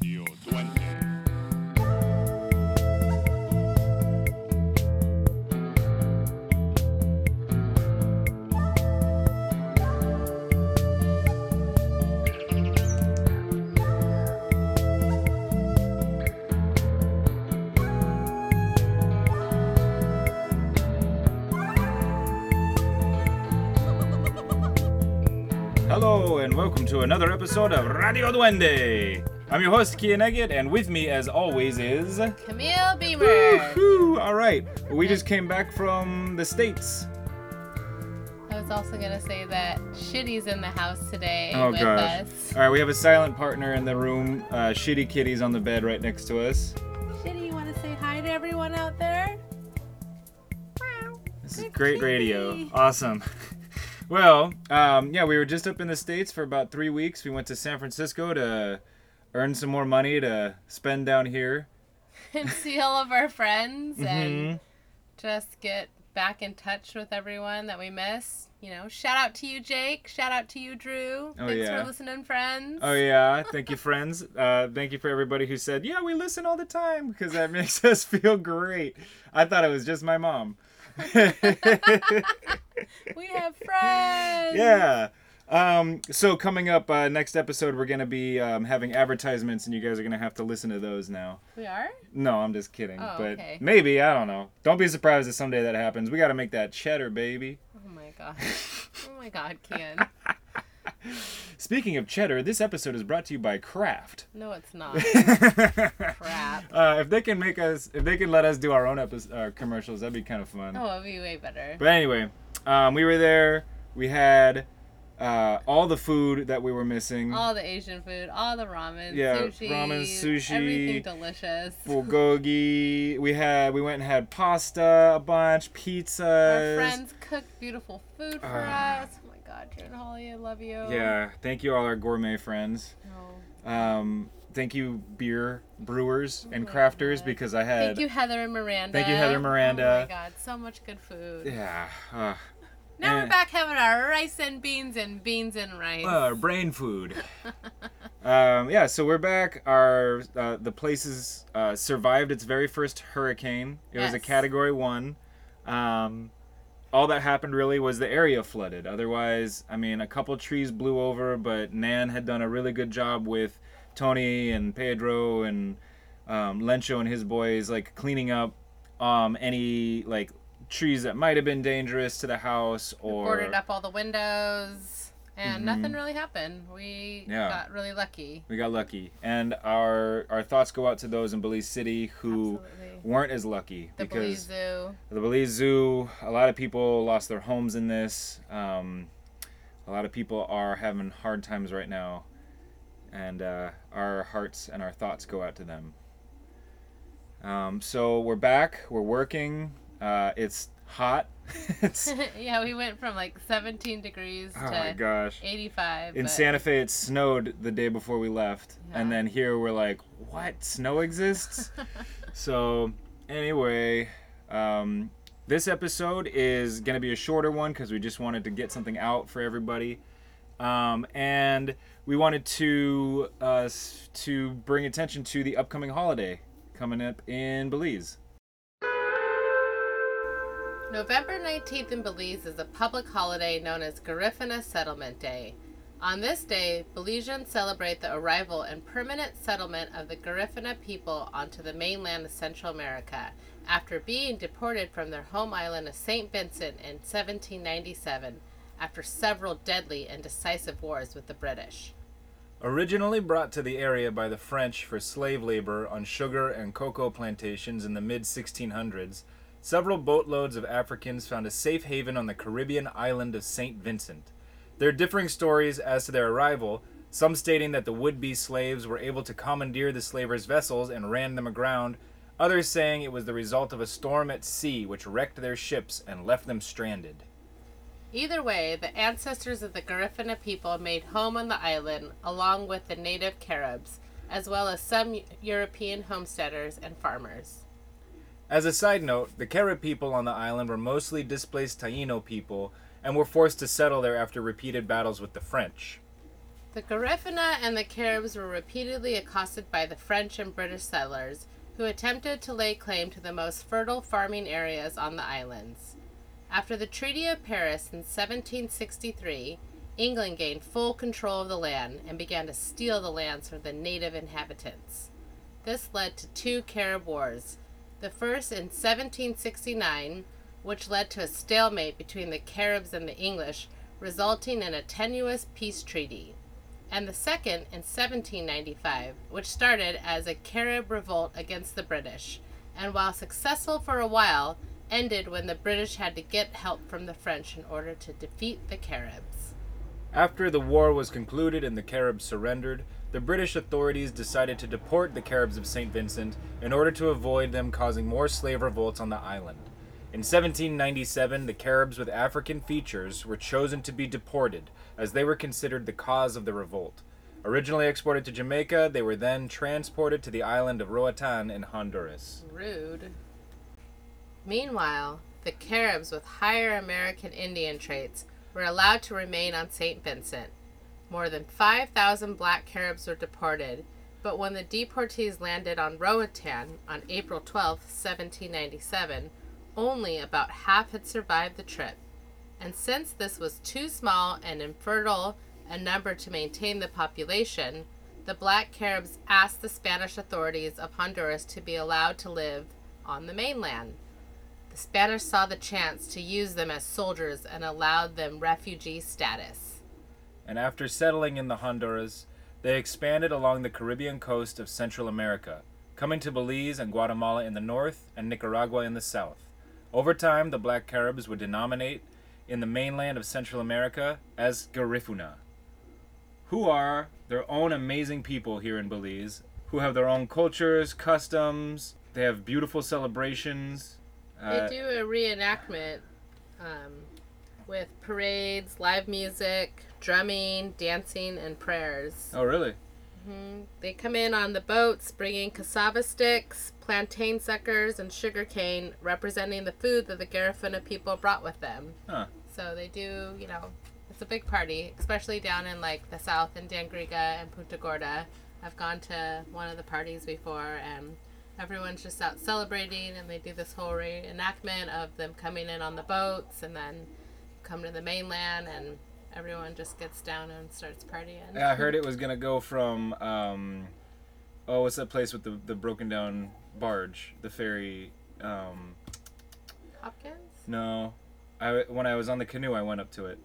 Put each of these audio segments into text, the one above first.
Radio Duende. Hello and welcome to another episode of Radio Duende. I'm your host Kian Eggett, and with me, as always, is. Camille Beamer. Woohoo! All right, we just came back from the states. I was also gonna say that Shitty's in the house today Oh with gosh! us. All right, we have a silent partner in the room. Uh, Shitty Kitty's on the bed right next to us. Shitty, you want to say hi to everyone out there? Wow. This is Good great radio. Awesome. well, um, yeah, we were just up in the states for about three weeks. We went to San Francisco to earn some more money to spend down here. and see all of our friends Mhm. and just get back in touch with everyone that we miss. You know, shout out to you, Jake. Shout out to you, Drew. Oh, Thanks yeah. for listening, friends. Oh yeah, thank you, friends. Uh, thank you for everybody who said, "Yeah, we listen all the time," because that makes us feel great. I thought it was just my mom. We have friends. yeah. Um, so coming up uh, next episode, we're gonna be um, having advertisements, and you guys are gonna have to listen to those now. We are? No, I'm just kidding. Oh, but okay. maybe I don't know. Don't be surprised if someday that happens. We got to make that cheddar, baby. Oh my god. oh my god, Kian. Speaking of cheddar, this episode is brought to you by Kraft. No, it's not. Crap. Uh, if they can make us, if they can let us do our own episode, uh, commercials, that'd be kind of fun. Oh, it'd be way better. But anyway, um, we were there. We had uh, all the food that we were missing. All the Asian food, all the ramen, Yeah, sushi, ramen, sushi, everything delicious. Bulgogi. We had. We went and had pasta, a bunch, pizzas. Our friends cooked beautiful food for Ah. us. Oh my God, Drew and Holly, I love you. Yeah. Thank you, all our gourmet friends. No. Um, thank you, beer brewers and my crafters, because I had. Thank you, Heather and Miranda. Thank you, Heather and Miranda. Oh my God, so much good food. Yeah. Uh, Now Eh. we're back having our rice and beans and beans and rice. uh, brain food. um, yeah, so we're back. Our uh, the places uh, survived its very first hurricane. It was a Category One. Um, all that happened really was the area flooded. Otherwise, I mean, a couple trees blew over, but Nan had done a really good job with Tony and Pedro and um, Lencho and his boys, like cleaning up um, any like trees that might have been dangerous to the house or Boarded up all the windows, and Mhm. nothing really happened. We Yeah. got really lucky. We got lucky, and our our thoughts go out to those in Belize City who Absolutely. weren't as lucky The because Belize Zoo. the Belize Zoo. A lot of people lost their homes in this. Um, a lot of people are having hard times right now, and uh, our hearts and our thoughts go out to them. Um, so we're back. We're working. Uh, it's hot. it's yeah, we went from like 17 degrees oh to gosh. 85. In but- Santa Fe, it snowed the day before we left, and then here we're like, "What? Snow exists?" so, anyway, um, this episode is gonna be a shorter one because we just wanted to get something out for everybody, um, and we wanted to uh, to bring attention to the upcoming holiday coming up in Belize. November 19th in Belize is a public holiday known as Garifuna Settlement Day. On this day, Belizeans celebrate the arrival and permanent settlement of the Garifuna people onto the mainland of Central America after being deported from their home island of St. Vincent in 1797 after several deadly and decisive wars with the British. Originally brought to the area by the French for slave labor on sugar and cocoa plantations in the mid 1600s, several boatloads of Africans found a safe haven on the Caribbean island of St. Vincent. There are differing stories as to their arrival, some stating that the would be slaves were able to commandeer the slavers' vessels and ran them aground, others saying it was the result of a storm at sea which wrecked their ships and left them stranded. Either way, the ancestors of the Garifuna people made home on the island along with the native Caribs, as well as some European homesteaders and farmers. As a side note, the Carib people on the island were mostly displaced Taino people and were forced to settle there after repeated battles with the French. The Garifuna and the Caribs were repeatedly accosted by the French and British settlers, who attempted to lay claim to the most fertile farming areas on the islands. After the Treaty of Paris in 1763, England gained full control of the land and began to steal the lands from the native inhabitants. This led to two Carib Wars, the first in 1769, which led to a stalemate between the Caribs and the English, resulting in a tenuous peace treaty, and the second in 1795, which started as a Carib revolt against the British, and while successful for a while, ended when the British had to get help from the French in order to defeat the Caribs. After the war was concluded and the Caribs surrendered, the British authorities decided to deport the Caribs of St. Vincent in order to avoid them causing more slave revolts on the island. In 1797, the Caribs with African features were chosen to be deported, as they were considered the cause of the revolt. Originally exported to Jamaica, they were then transported to the island of Roatan in Honduras. Rude. Meanwhile, the Caribs with higher American Indian traits were allowed to remain on St. Vincent. More than 5,000 black Caribs were deported, but when the deportees landed on Roatan on April 12, 1797, only about half had survived the trip. And since this was too small and infertile a number to maintain the population, the black Caribs asked the Spanish authorities of Honduras to be allowed to live on the mainland. The Spanish saw the chance to use them as soldiers and allowed them refugee status. And after settling in the Honduras, they expanded along the Caribbean coast of Central America, coming to Belize and Guatemala in the north and Nicaragua in the south. Over time, the black Caribs would denominate in the mainland of Central America as Garifuna, who are their own amazing people here in Belize, who have their own cultures, customs, they have beautiful celebrations. Uh, They do a reenactment um, with parades, live music, drumming, dancing, and prayers. oh, really? Mm-hmm. They come in on the boats bringing cassava sticks, plantain suckers, and sugar cane, representing the food that the Garifuna people brought with them. Huh. So they do, you know, it's a big party, especially down in like the south in Dangriga and Punta Gorda. I've gone to one of the parties before, and everyone's just out celebrating, and they do this whole reenactment of them coming in on the boats and then come to the mainland, and everyone just gets down and starts partying. Yeah, I heard it was gonna go from um, oh, what's that place with the the broken down barge, the ferry? Um, Hopkins? no, I when I was on the canoe, I went up to it.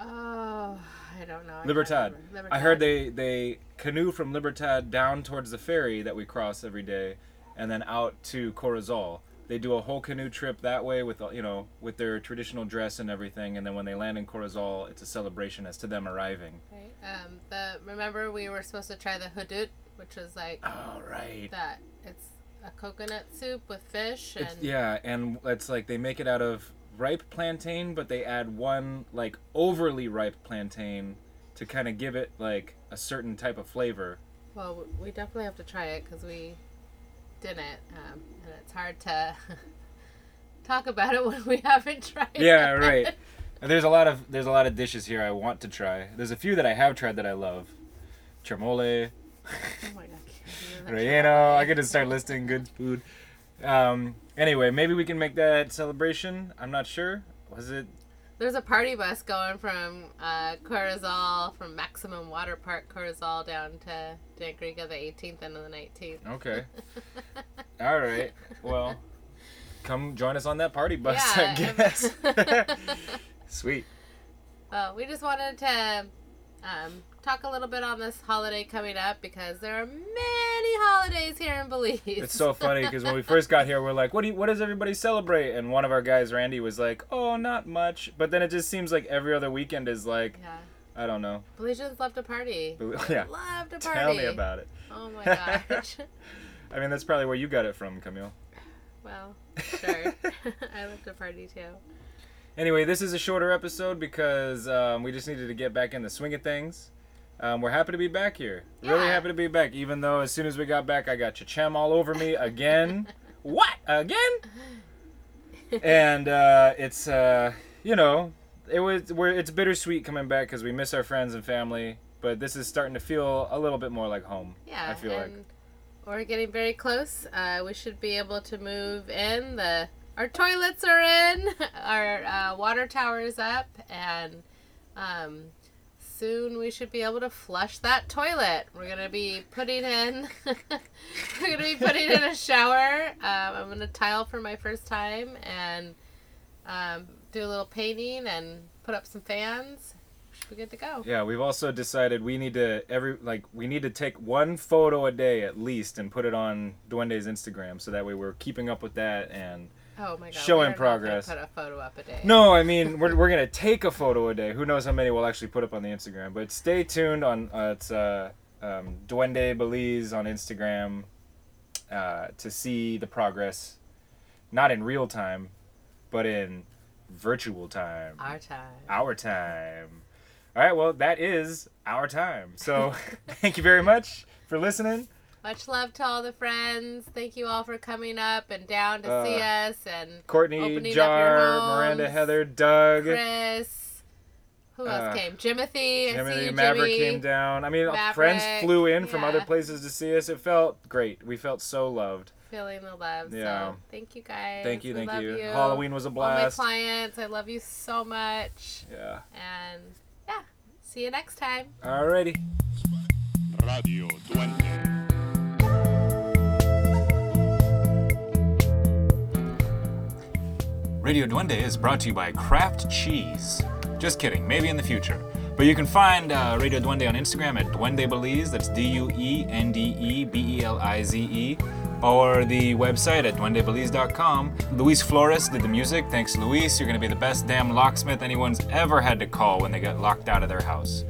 Oh, I don't know. I can't Libertad. I heard they they canoe from Libertad down towards the ferry that we cross every day, and then out to Corozal. They do a whole canoe trip that way with uh, you know with their traditional dress and everything, and then when they land in Corozal, it's a celebration as to them arriving. Right. Um, the remember we were supposed to try the hudut, which was like All right. that. It's a coconut soup with fish and It's, yeah, and it's like they make it out of ripe plantain, but they add one like overly ripe plantain to kind of give it like a certain type of flavor. well, we definitely have to try it because we didn't, um, and it's hard to talk about it when we haven't tried. It. Yeah, right. There's a lot of there's a lot of dishes here I want to try. There's a few that I have tried that I love. Chirmole, Oh my god. can't do that. relleno. I could just start listing good food. Um. Anyway, maybe we can make that celebration. I'm not sure. Was it? There's a party bus going from uh, Corozal, from Maximum Water Park, Corozal, down to Dangriga the 18th and the 19th. Okay. All right. Well, come join us on that party bus. I Yeah. guess. Sweet. Well, we just wanted to um, talk a little bit on this holiday coming up because there are many holidays here in Belize. It's so funny because when we first got here, we're like, "What do you, what does everybody celebrate?" And one of our guys, Randy, was like, "Oh, not much." But then it just seems like every other weekend is like, yeah, I don't know. Belizeans love to party. Bel- yeah. love to party. Tell me about it. Oh my gosh. I mean, that's probably where you got it from, Camille. well, sure. I love to party too. Anyway, this is a shorter episode because um, we just needed to get back in the swing of things. Um, we're happy to be back here. Really happy to be back, even though as soon as we got back, I got chechem all over me again. what? Again? and uh, it's, uh, you know, it was we're it's bittersweet coming back because we miss our friends and family, but this is starting to feel a little bit more like home. Yeah, I feel like. we're getting very close. Uh, we should be able to move in. The our toilets are in. Our uh, water tower is up, and um, soon we should be able to flush that toilet. We're gonna be putting in. we're gonna be putting in a shower. Um, I'm gonna tile for my first time and um, do a little painting and put up some fans. Be good to go. Yeah, we've also decided we need to every like we need to take one photo a day at least and put it on Duende's Instagram so that way we're keeping up with that and Oh my god. Showing we're not progress. Put a photo up a day. No, I mean we're, we're gonna take a photo a day. Who knows how many we'll actually put up on the Instagram? But stay tuned on uh, it's uh, um, Duende Belize on Instagram uh, to see the progress, not in real time, but in virtual time, Our time. our time. All right, well that is our time. So thank you very much for listening. Much love to all the friends. Thank you all for coming up and down to Uh, see us and Courtney, Opening up your Jar, Miranda. Heather, Doug, Chris. Who else Uh, came? Jimothy. I see you, Maverick Jimmy. came down. I mean, Maverick, friends flew in from other places to see us. It felt great. We felt so loved. Feeling the love. Yeah. So thank you guys. Thank you, We thank love you. you. Halloween was a blast. All my clients, I love you so much. Yeah. And yeah, see you next time. Alrighty. Radio Duende. Radio Duende is brought to you by Kraft Cheese. Just kidding, maybe in the future. But you can find uh, Radio Duende on Instagram at Duende Belize, that's D U E N D E B E L I Z E, or the website at duendebelize.com. Luis Flores did the music. Thanks, Luis. You're going to be the best damn locksmith anyone's ever had to call when they got locked out of their house.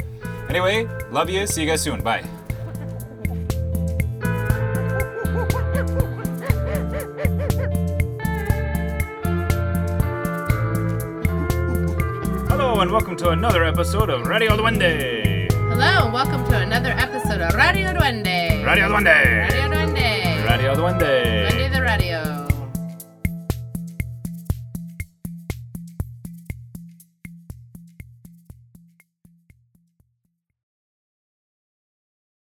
Anyway, love you. See you guys soon. Bye. And welcome to another episode of Radio Duende. Hello, and welcome to another episode of Radio Duende. Radio Duende. Radio Duende. Radio Duende. Duende the radio.